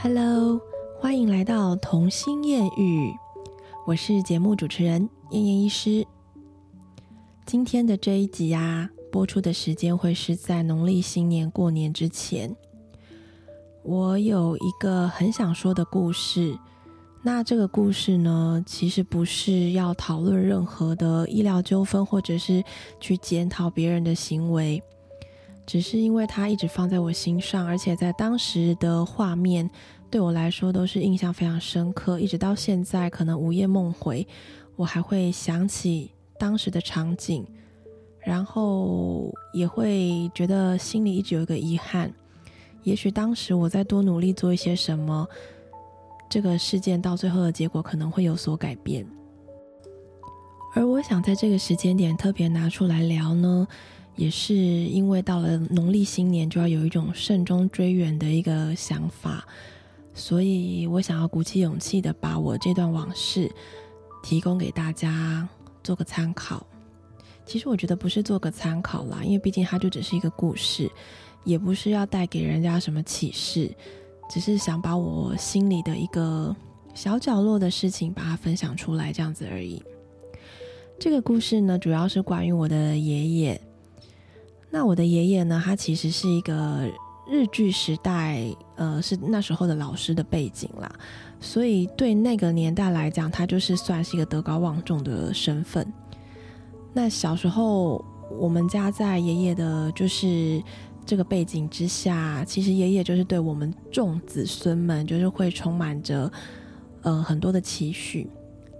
Hello，欢迎来到童心谚语，我是节目主持人燕燕医师。今天的这一集啊，播出的时间会是在农历新年过年之前。我有一个很想说的故事，那这个故事呢，其实不是要讨论任何的医疗纠纷，或者是去检讨别人的行为。只是因为它一直放在我心上，而且在当时的画面对我来说都是印象非常深刻，一直到现在可能午夜梦回，我还会想起当时的场景，然后也会觉得心里一直有一个遗憾，也许当时我再多努力做一些什么，这个事件到最后的结果可能会有所改变。而我想在这个时间点特别拿出来聊呢。也是因为到了农历新年，就要有一种慎终追远的一个想法，所以我想要鼓起勇气的把我这段往事提供给大家做个参考。其实我觉得不是做个参考啦，因为毕竟它就只是一个故事，也不是要带给人家什么启示，只是想把我心里的一个小角落的事情把它分享出来，这样子而已。这个故事呢，主要是关于我的爷爷。那我的爷爷呢？他其实是一个日剧时代，呃，是那时候的老师的背景啦，所以对那个年代来讲，他就是算是一个德高望重的身份。那小时候，我们家在爷爷的，就是这个背景之下，其实爷爷就是对我们众子孙们，就是会充满着呃很多的期许，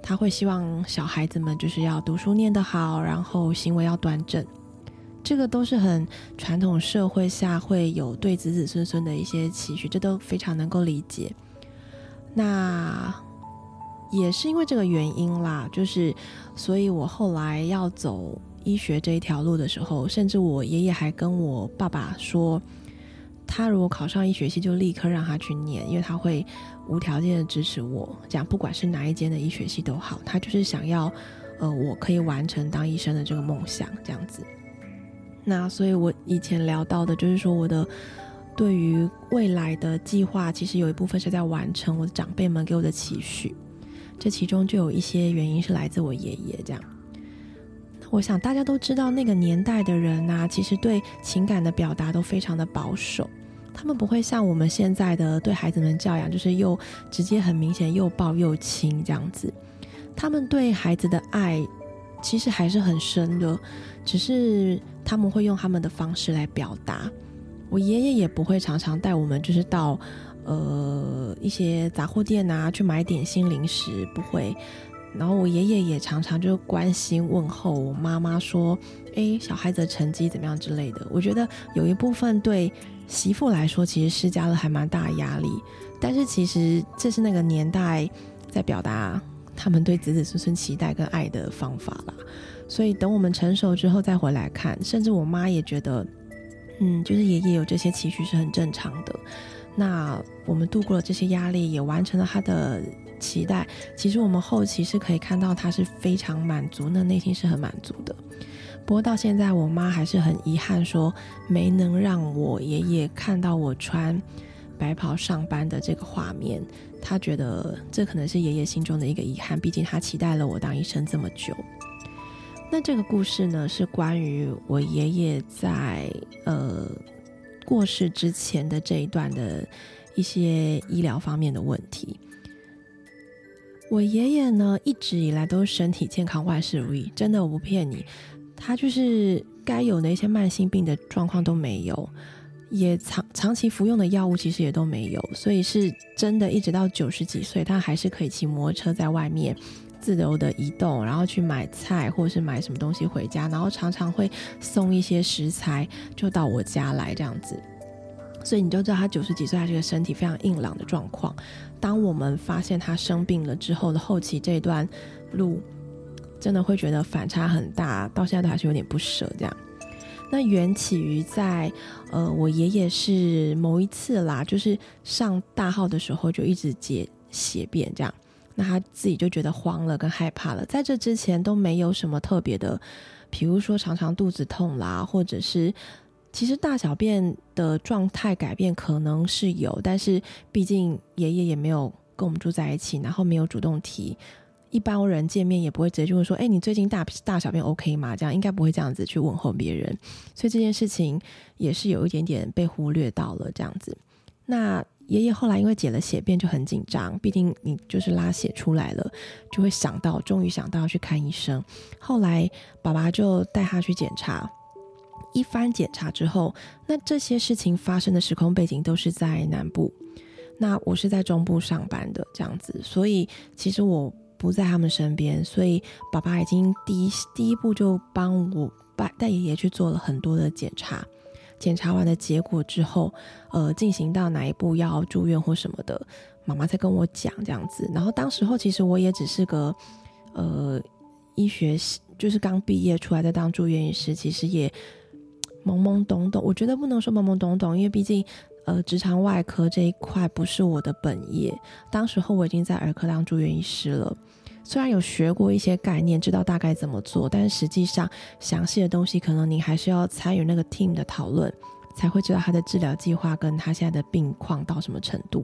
他会希望小孩子们就是要读书念得好，然后行为要端正。这个都是很传统社会下会有对子子孙孙的一些期许，这都非常能够理解。那也是因为这个原因啦，就是所以我后来要走医学这一条路的时候，甚至我爷爷还跟我爸爸说，他如果考上医学系，就立刻让他去念，因为他会无条件的支持我，这样不管是哪一间的医学系都好，他就是想要呃我可以完成当医生的这个梦想，这样子。那所以，我以前聊到的，就是说我的对于未来的计划，其实有一部分是在完成我的长辈们给我的期许。这其中就有一些原因是来自我爷爷这样。我想大家都知道，那个年代的人呐，其实对情感的表达都非常的保守，他们不会像我们现在的对孩子们教养，就是又直接很明显又抱又亲这样子。他们对孩子的爱。其实还是很深的，只是他们会用他们的方式来表达。我爷爷也不会常常带我们，就是到呃一些杂货店啊去买点心零食，不会。然后我爷爷也常常就关心问候我妈妈，说：“哎，小孩子的成绩怎么样之类的。”我觉得有一部分对媳妇来说，其实施加了还蛮大压力。但是其实这是那个年代在表达。他们对子子孙孙期待跟爱的方法啦，所以等我们成熟之后再回来看，甚至我妈也觉得，嗯，就是爷爷有这些期许是很正常的。那我们度过了这些压力，也完成了他的期待。其实我们后期是可以看到他是非常满足，那内心是很满足的。不过到现在，我妈还是很遗憾，说没能让我爷爷看到我穿白袍上班的这个画面。他觉得这可能是爷爷心中的一个遗憾，毕竟他期待了我当医生这么久。那这个故事呢，是关于我爷爷在呃过世之前的这一段的一些医疗方面的问题。我爷爷呢，一直以来都身体健康，万事如意，真的我不骗你，他就是该有的一些慢性病的状况都没有。也长长期服用的药物其实也都没有，所以是真的，一直到九十几岁，他还是可以骑摩托车在外面自由的移动，然后去买菜或者是买什么东西回家，然后常常会送一些食材就到我家来这样子。所以你就知道他九十几岁，他这个身体非常硬朗的状况。当我们发现他生病了之后的后期这段路，真的会觉得反差很大，到现在都还是有点不舍这样。那缘起于在，呃，我爷爷是某一次啦，就是上大号的时候就一直解血便这样，那他自己就觉得慌了跟害怕了，在这之前都没有什么特别的，比如说常常肚子痛啦，或者是。其实大小便的状态改变可能是有，但是毕竟爷爷也没有跟我们住在一起，然后没有主动提。一般人见面也不会直接就会说：“哎，你最近大大小便 OK 吗？”这样应该不会这样子去问候别人，所以这件事情也是有一点点被忽略到了这样子。那爷爷后来因为解了血便就很紧张，毕竟你就是拉血出来了，就会想到，终于想到要去看医生。后来爸爸就带他去检查，一番检查之后，那这些事情发生的时空背景都是在南部，那我是在中部上班的这样子，所以其实我。不在他们身边，所以爸爸已经第一第一步就帮我带带爷爷去做了很多的检查。检查完的结果之后，呃，进行到哪一步要住院或什么的，妈妈在跟我讲这样子。然后当时候其实我也只是个呃医学就是刚毕业出来在当住院医师，其实也懵懵懂懂。我觉得不能说懵懵懂懂，因为毕竟。呃，直肠外科这一块不是我的本业。当时候我已经在儿科当住院医师了，虽然有学过一些概念，知道大概怎么做，但实际上详细的东西，可能你还是要参与那个 team 的讨论，才会知道他的治疗计划跟他现在的病况到什么程度。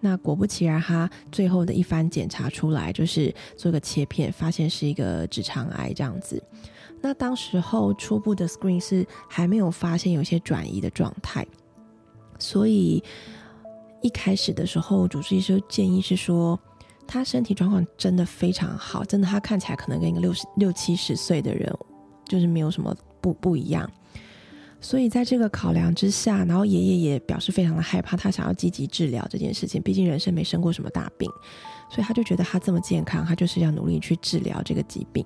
那果不其然，他最后的一番检查出来，就是做个切片，发现是一个直肠癌这样子。那当时候初步的 screen 是还没有发现有些转移的状态。所以一开始的时候，主治医生建议是说，他身体状况真的非常好，真的他看起来可能跟一个六十六七十岁的人，就是没有什么不不一样。所以在这个考量之下，然后爷爷也表示非常的害怕，他想要积极治疗这件事情，毕竟人生没生过什么大病，所以他就觉得他这么健康，他就是要努力去治疗这个疾病。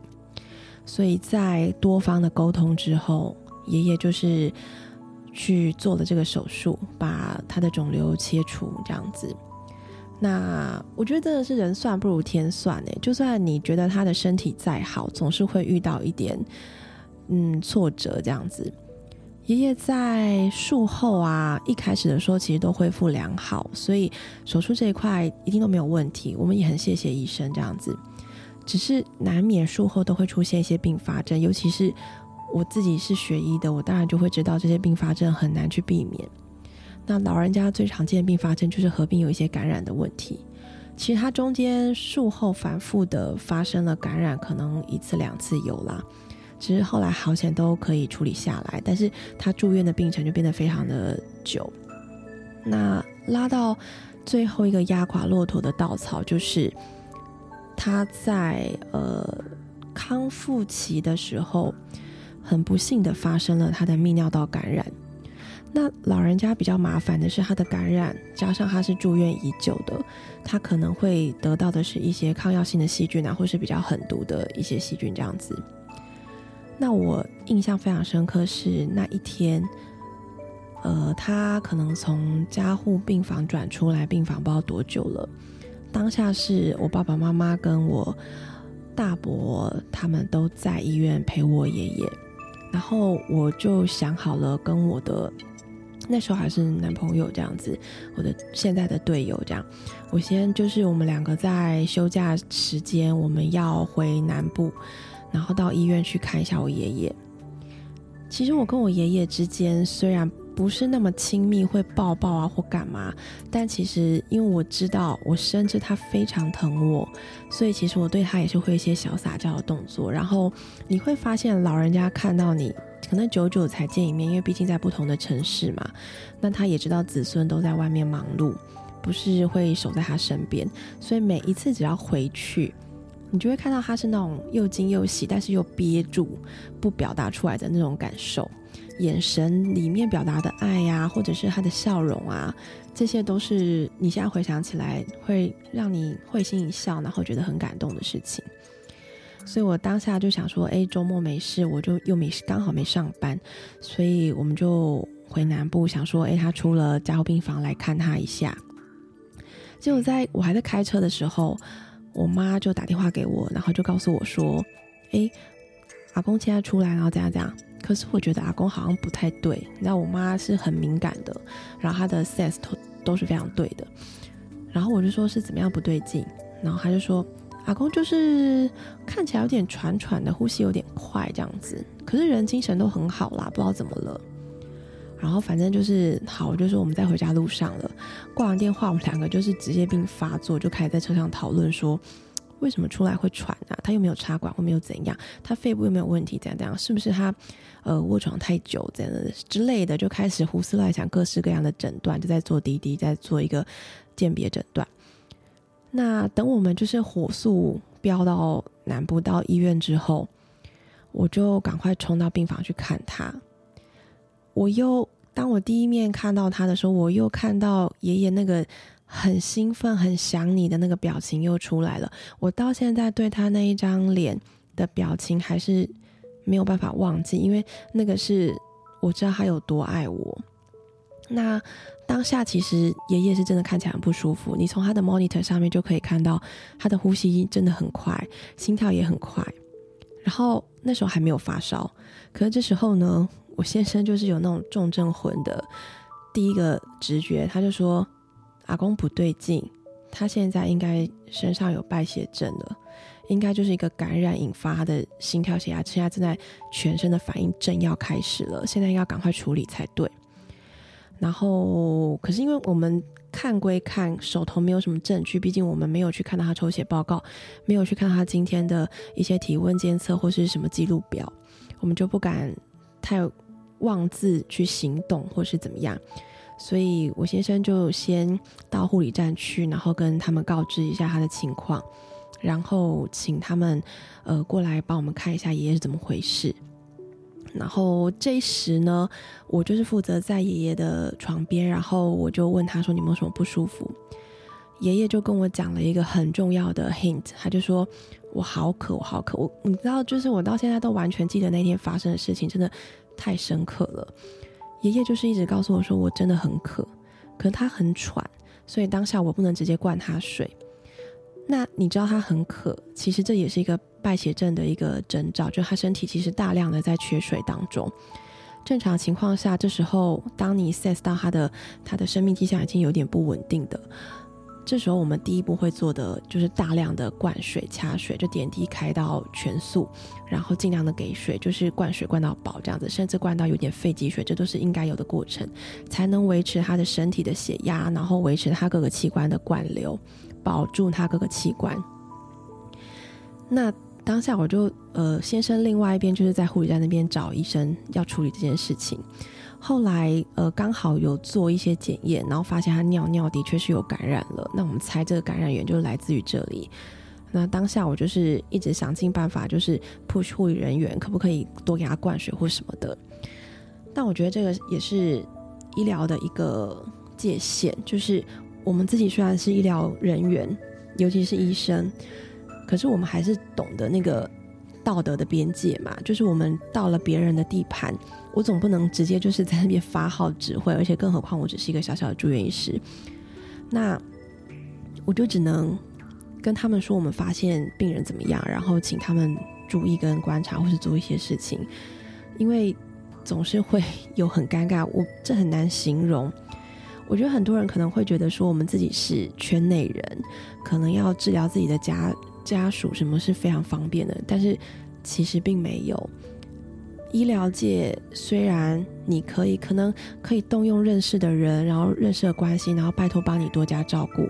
所以在多方的沟通之后，爷爷就是。去做了这个手术，把他的肿瘤切除，这样子。那我觉得真的是人算不如天算哎，就算你觉得他的身体再好，总是会遇到一点嗯挫折这样子。爷爷在术后啊，一开始的时候其实都恢复良好，所以手术这一块一定都没有问题。我们也很谢谢医生这样子，只是难免术后都会出现一些并发症，尤其是。我自己是学医的，我当然就会知道这些并发症很难去避免。那老人家最常见的并发症就是合并有一些感染的问题。其实他中间术后反复的发生了感染，可能一次两次有啦。其实后来好险都可以处理下来，但是他住院的病程就变得非常的久。那拉到最后一个压垮骆驼的稻草，就是他在呃康复期的时候。很不幸的发生了他的泌尿道感染。那老人家比较麻烦的是他的感染，加上他是住院已久的，他可能会得到的是一些抗药性的细菌啊，或是比较狠毒的一些细菌这样子。那我印象非常深刻是那一天，呃，他可能从加护病房转出来，病房不知道多久了。当下是我爸爸妈妈跟我大伯他们都在医院陪我爷爷。然后我就想好了，跟我的那时候还是男朋友这样子，我的现在的队友这样，我先就是我们两个在休假时间，我们要回南部，然后到医院去看一下我爷爷。其实我跟我爷爷之间虽然。不是那么亲密，会抱抱啊或干嘛，但其实因为我知道，我深知他非常疼我，所以其实我对他也是会一些小撒娇的动作。然后你会发现，老人家看到你可能久久才见一面，因为毕竟在不同的城市嘛，那他也知道子孙都在外面忙碌，不是会守在他身边，所以每一次只要回去，你就会看到他是那种又惊又喜，但是又憋住不表达出来的那种感受。眼神里面表达的爱呀，或者是他的笑容啊，这些都是你现在回想起来会让你会心一笑，然后觉得很感动的事情。所以我当下就想说，哎，周末没事，我就又没刚好没上班，所以我们就回南部，想说，哎，他出了加护病房来看他一下。结果在我还在开车的时候，我妈就打电话给我，然后就告诉我说，哎，阿公现在出来，然后怎样怎样。可是我觉得阿公好像不太对，你知道我妈是很敏感的，然后她的 sense 都都是非常对的，然后我就说是怎么样不对劲，然后他就说阿公就是看起来有点喘喘的，呼吸有点快这样子，可是人精神都很好啦，不知道怎么了。然后反正就是好，就是我们在回家路上了。挂完电话，我们两个就是职业病发作，就开始在车上讨论说，为什么出来会喘啊？他又没有插管，或没有怎样？他肺部又没有问题？怎样怎样？是不是他呃卧床太久这样的之类的？就开始胡思乱想，各式各样的诊断，就在做滴滴，在做一个鉴别诊断。那等我们就是火速飙到南部到医院之后，我就赶快冲到病房去看他。我又当我第一面看到他的时候，我又看到爷爷那个很兴奋、很想你的那个表情又出来了。我到现在对他那一张脸的表情还是没有办法忘记，因为那个是我知道他有多爱我。那当下其实爷爷是真的看起来很不舒服，你从他的 monitor 上面就可以看到他的呼吸真的很快，心跳也很快。然后那时候还没有发烧，可是这时候呢？我先生就是有那种重症魂的第一个直觉，他就说：“阿公不对劲，他现在应该身上有败血症了，应该就是一个感染引发的心跳血压，现在正在全身的反应正要开始了，现在要赶快处理才对。”然后，可是因为我们看归看，手头没有什么证据，毕竟我们没有去看到他抽血报告，没有去看他今天的一些体温监测或是什么记录表，我们就不敢太。妄自去行动或是怎么样，所以我先生就先到护理站去，然后跟他们告知一下他的情况，然后请他们呃过来帮我们看一下爷爷是怎么回事。然后这时呢，我就是负责在爷爷的床边，然后我就问他说：“你有没有什么不舒服？”爷爷就跟我讲了一个很重要的 hint，他就说：“我好渴，我好渴。”我你知道，就是我到现在都完全记得那天发生的事情，真的。太深刻了，爷爷就是一直告诉我说我真的很渴，可是他很喘，所以当下我不能直接灌他水。那你知道他很渴，其实这也是一个败血症的一个征兆，就他身体其实大量的在缺水当中。正常情况下，这时候当你 sense 到他的他的生命迹象已经有点不稳定的。这时候我们第一步会做的就是大量的灌水、掐水，就点滴开到全速，然后尽量的给水，就是灌水灌到饱这样子，甚至灌到有点肺积水，这都是应该有的过程，才能维持他的身体的血压，然后维持他各个器官的灌流，保住他各个器官。那当下我就呃，先生另外一边就是在护理站那边找医生要处理这件事情。后来，呃，刚好有做一些检验，然后发现他尿尿的确是有感染了。那我们猜这个感染源就来自于这里。那当下我就是一直想尽办法，就是 push 护理人员可不可以多给他灌水或什么的。但我觉得这个也是医疗的一个界限，就是我们自己虽然是医疗人员，尤其是医生，可是我们还是懂得那个道德的边界嘛。就是我们到了别人的地盘。我总不能直接就是在那边发号指挥，而且更何况我只是一个小小的住院医师，那我就只能跟他们说我们发现病人怎么样，然后请他们注意跟观察，或是做一些事情，因为总是会有很尴尬，我这很难形容。我觉得很多人可能会觉得说我们自己是圈内人，可能要治疗自己的家家属什么是非常方便的，但是其实并没有。医疗界虽然你可以可能可以动用认识的人，然后认识的关系，然后拜托帮你多加照顾，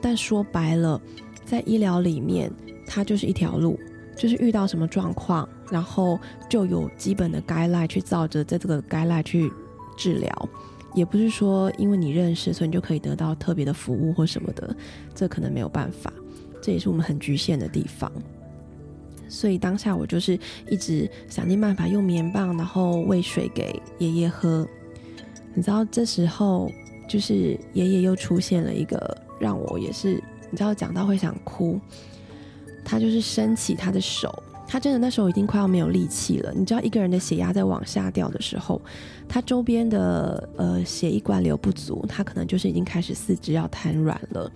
但说白了，在医疗里面，它就是一条路，就是遇到什么状况，然后就有基本的 guideline 去照着在这个 guideline 去治疗，也不是说因为你认识，所以你就可以得到特别的服务或什么的，这可能没有办法，这也是我们很局限的地方。所以当下我就是一直想尽办法用棉棒，然后喂水给爷爷喝。你知道这时候就是爷爷又出现了一个让我也是你知道讲到会想哭。他就是伸起他的手，他真的那时候已经快要没有力气了。你知道一个人的血压在往下掉的时候，他周边的呃血液灌流不足，他可能就是已经开始四肢要瘫软了，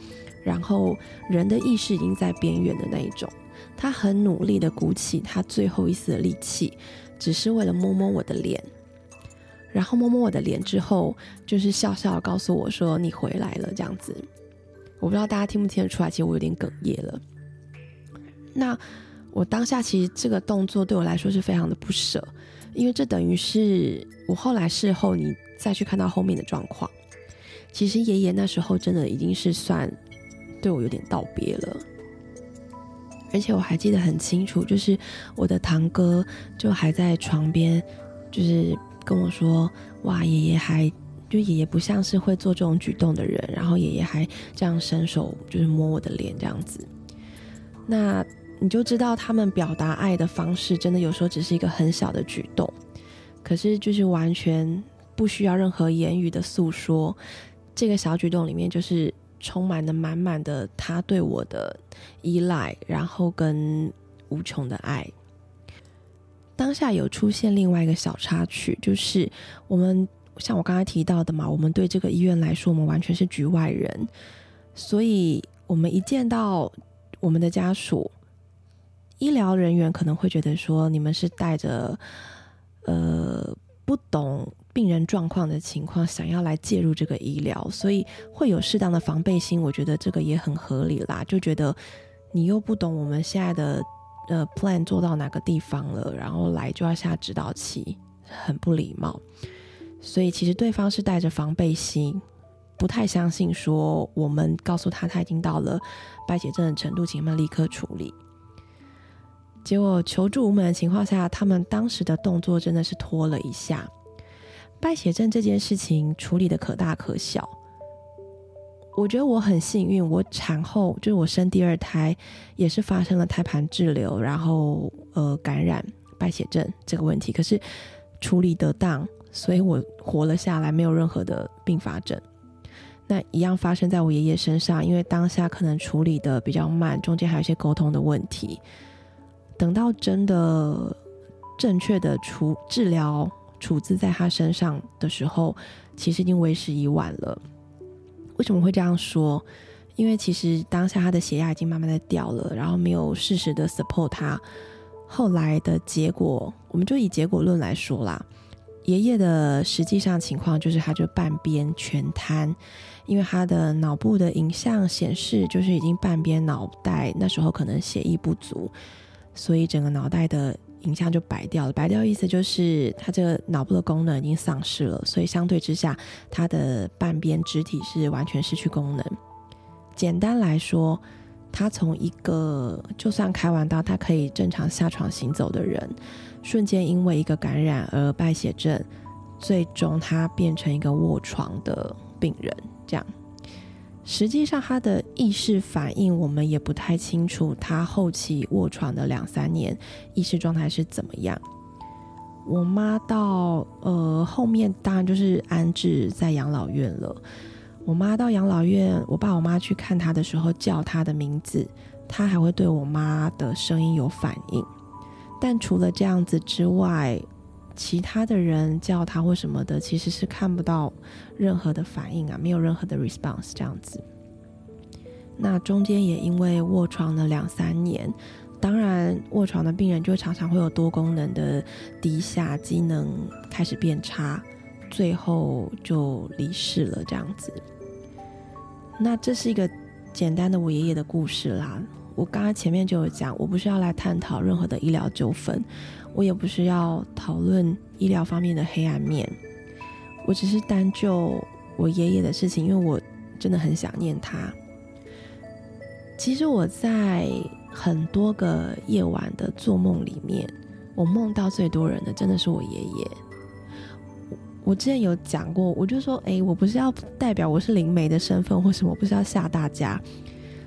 然后人的意识已经在边缘的那一种。他很努力的鼓起他最后一丝的力气，只是为了摸摸我的脸，然后摸摸我的脸之后，就是笑笑告诉我说：“你回来了。”这样子，我不知道大家听不听得出来，其实我有点哽咽了。那我当下其实这个动作对我来说是非常的不舍，因为这等于是我后来事后你再去看到后面的状况，其实爷爷那时候真的已经是算对我有点道别了。而且我还记得很清楚，就是我的堂哥就还在床边，就是跟我说：“哇，爷爷还就爷爷不像是会做这种举动的人。”然后爷爷还这样伸手就是摸我的脸这样子。那你就知道他们表达爱的方式，真的有时候只是一个很小的举动，可是就是完全不需要任何言语的诉说，这个小举动里面就是。充满了满满的他对我的依赖，然后跟无穷的爱。当下有出现另外一个小插曲，就是我们像我刚才提到的嘛，我们对这个医院来说，我们完全是局外人，所以我们一见到我们的家属，医疗人员可能会觉得说，你们是带着呃不懂。病人状况的情况，想要来介入这个医疗，所以会有适当的防备心。我觉得这个也很合理啦。就觉得你又不懂我们现在的呃 plan 做到哪个地方了，然后来就要下指导棋，很不礼貌。所以其实对方是带着防备心，不太相信说我们告诉他他已经到了败血症的程度，请他们立刻处理。结果求助无门的情况下，他们当时的动作真的是拖了一下。败血症这件事情处理的可大可小，我觉得我很幸运，我产后就是我生第二胎，也是发生了胎盘滞留，然后呃感染败血症这个问题，可是处理得当，所以我活了下来，没有任何的并发症。那一样发生在我爷爷身上，因为当下可能处理的比较慢，中间还有一些沟通的问题，等到真的正确的处治疗。处置在他身上的时候，其实已经为时已晚了。为什么会这样说？因为其实当下他的血压已经慢慢的掉了，然后没有适时的 support 他。后来的结果，我们就以结果论来说啦。爷爷的实际上情况就是，他就半边全瘫，因为他的脑部的影像显示，就是已经半边脑袋那时候可能血液不足，所以整个脑袋的。影像就白掉了，白掉意思就是他这个脑部的功能已经丧失了，所以相对之下，他的半边肢体是完全失去功能。简单来说，他从一个就算开完刀，他可以正常下床行走的人，瞬间因为一个感染而败血症，最终他变成一个卧床的病人，这样。实际上，他的意识反应我们也不太清楚。他后期卧床的两三年，意识状态是怎么样？我妈到呃后面当然就是安置在养老院了。我妈到养老院，我爸我妈去看他的时候叫他的名字，他还会对我妈的声音有反应。但除了这样子之外，其他的人叫他或什么的，其实是看不到任何的反应啊，没有任何的 response 这样子。那中间也因为卧床了两三年，当然卧床的病人就常常会有多功能的低下机能开始变差，最后就离世了这样子。那这是一个简单的我爷爷的故事啦。我刚刚前面就有讲，我不是要来探讨任何的医疗纠纷。我也不是要讨论医疗方面的黑暗面，我只是单就我爷爷的事情，因为我真的很想念他。其实我在很多个夜晚的做梦里面，我梦到最多人的真的是我爷爷。我之前有讲过，我就说，哎，我不是要代表我是灵媒的身份或什么，不是要吓大家，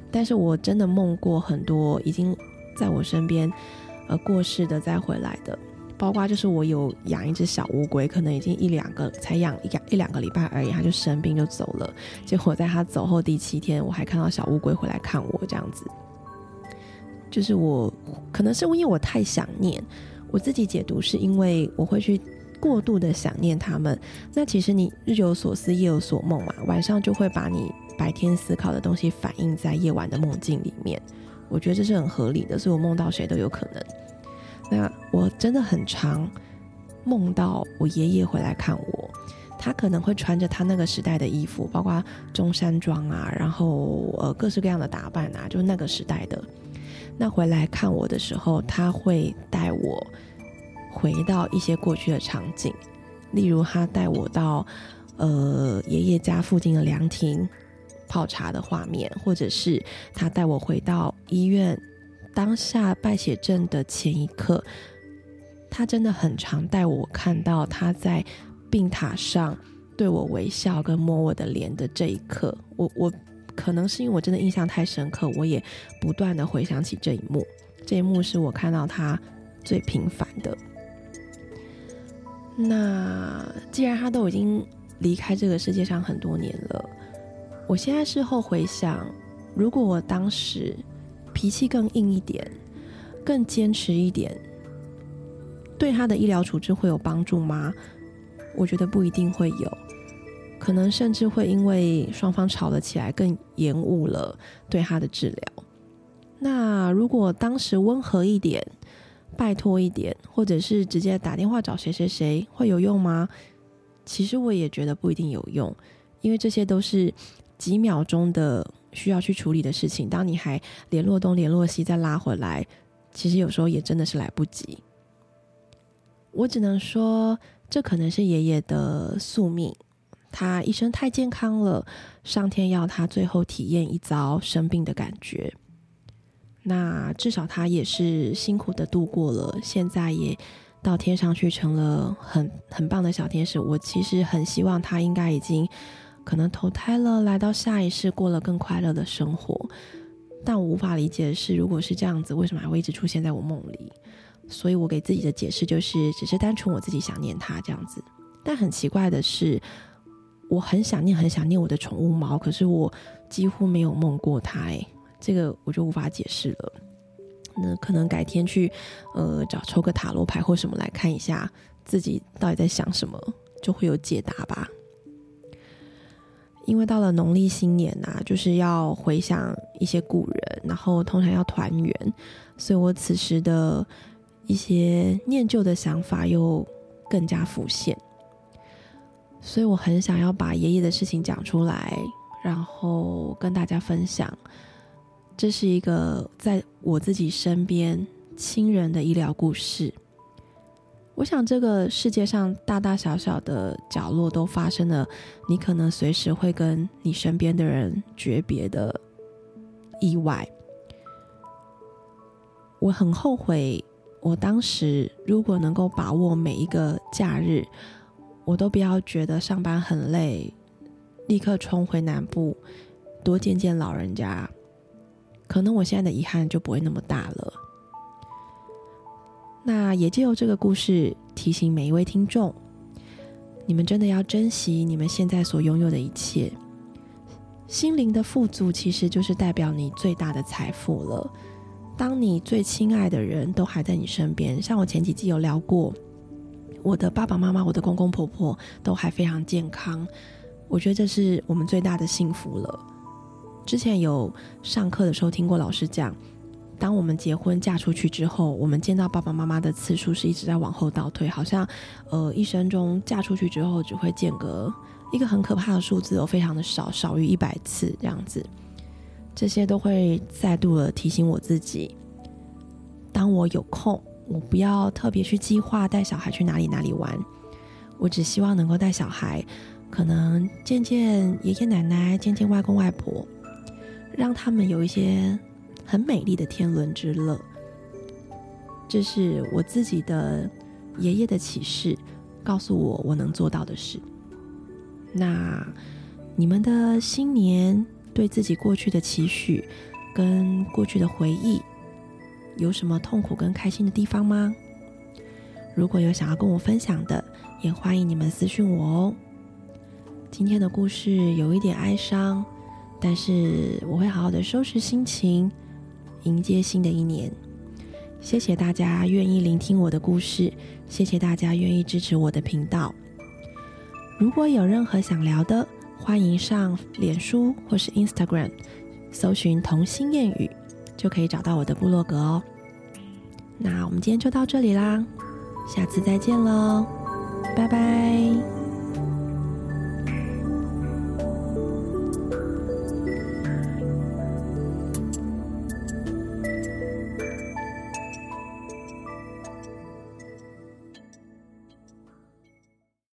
但是我真的梦过很多已经在我身边。呃，过世的再回来的，包括就是我有养一只小乌龟，可能已经一两个才养一两一两个礼拜而已，它就生病就走了。结果在它走后第七天，我还看到小乌龟回来看我，这样子。就是我可能是因为我太想念，我自己解读是因为我会去过度的想念他们。那其实你日有所思，夜有所梦嘛，晚上就会把你白天思考的东西反映在夜晚的梦境里面。我觉得这是很合理的，所以我梦到谁都有可能。那我真的很常梦到我爷爷回来看我，他可能会穿着他那个时代的衣服，包括中山装啊，然后呃各式各样的打扮啊，就是那个时代的。那回来看我的时候，他会带我回到一些过去的场景，例如他带我到呃爷爷家附近的凉亭泡茶的画面，或者是他带我回到医院当下败血症的前一刻，他真的很常带我看到他在病榻上对我微笑跟摸我的脸的这一刻，我我。可能是因为我真的印象太深刻，我也不断的回想起这一幕。这一幕是我看到他最平凡的。那既然他都已经离开这个世界上很多年了，我现在事后回想，如果我当时脾气更硬一点，更坚持一点，对他的医疗处置会有帮助吗？我觉得不一定会有。可能甚至会因为双方吵了起来，更延误了对他的治疗。那如果当时温和一点，拜托一点，或者是直接打电话找谁谁谁，会有用吗？其实我也觉得不一定有用，因为这些都是几秒钟的需要去处理的事情。当你还联络东联络西再拉回来，其实有时候也真的是来不及。我只能说，这可能是爷爷的宿命。他一生太健康了，上天要他最后体验一遭生病的感觉。那至少他也是辛苦的度过了，现在也到天上去成了很很棒的小天使。我其实很希望他应该已经可能投胎了，来到下一世过了更快乐的生活。但我无法理解的是，如果是这样子，为什么还会一直出现在我梦里？所以我给自己的解释就是，只是单纯我自己想念他这样子。但很奇怪的是。我很想念，很想念我的宠物猫，可是我几乎没有梦过它，哎，这个我就无法解释了。那可能改天去，呃，找抽个塔罗牌或什么来看一下自己到底在想什么，就会有解答吧。因为到了农历新年呐，就是要回想一些故人，然后通常要团圆，所以我此时的一些念旧的想法又更加浮现。所以我很想要把爷爷的事情讲出来，然后跟大家分享。这是一个在我自己身边亲人的医疗故事。我想这个世界上大大小小的角落都发生了，你可能随时会跟你身边的人诀别的意外。我很后悔，我当时如果能够把握每一个假日。我都不要觉得上班很累，立刻冲回南部，多见见老人家，可能我现在的遗憾就不会那么大了。那也借由这个故事提醒每一位听众，你们真的要珍惜你们现在所拥有的一切。心灵的富足其实就是代表你最大的财富了。当你最亲爱的人都还在你身边，像我前几集有聊过。我的爸爸妈妈、我的公公婆婆都还非常健康，我觉得这是我们最大的幸福了。之前有上课的时候听过老师讲，当我们结婚嫁出去之后，我们见到爸爸妈妈的次数是一直在往后倒退，好像呃一生中嫁出去之后只会见个一个很可怕的数字，哦，非常的少，少于一百次这样子。这些都会再度的提醒我自己，当我有空。我不要特别去计划带小孩去哪里哪里玩，我只希望能够带小孩，可能见见爷爷奶奶，见见外公外婆，让他们有一些很美丽的天伦之乐。这是我自己的爷爷的启示，告诉我我能做到的事。那你们的新年对自己过去的期许跟过去的回忆。有什么痛苦跟开心的地方吗？如果有想要跟我分享的，也欢迎你们私讯我哦。今天的故事有一点哀伤，但是我会好好的收拾心情，迎接新的一年。谢谢大家愿意聆听我的故事，谢谢大家愿意支持我的频道。如果有任何想聊的，欢迎上脸书或是 Instagram 搜寻“童心谚语”。就可以找到我的部落格哦。那我们今天就到这里啦，下次再见喽，拜拜。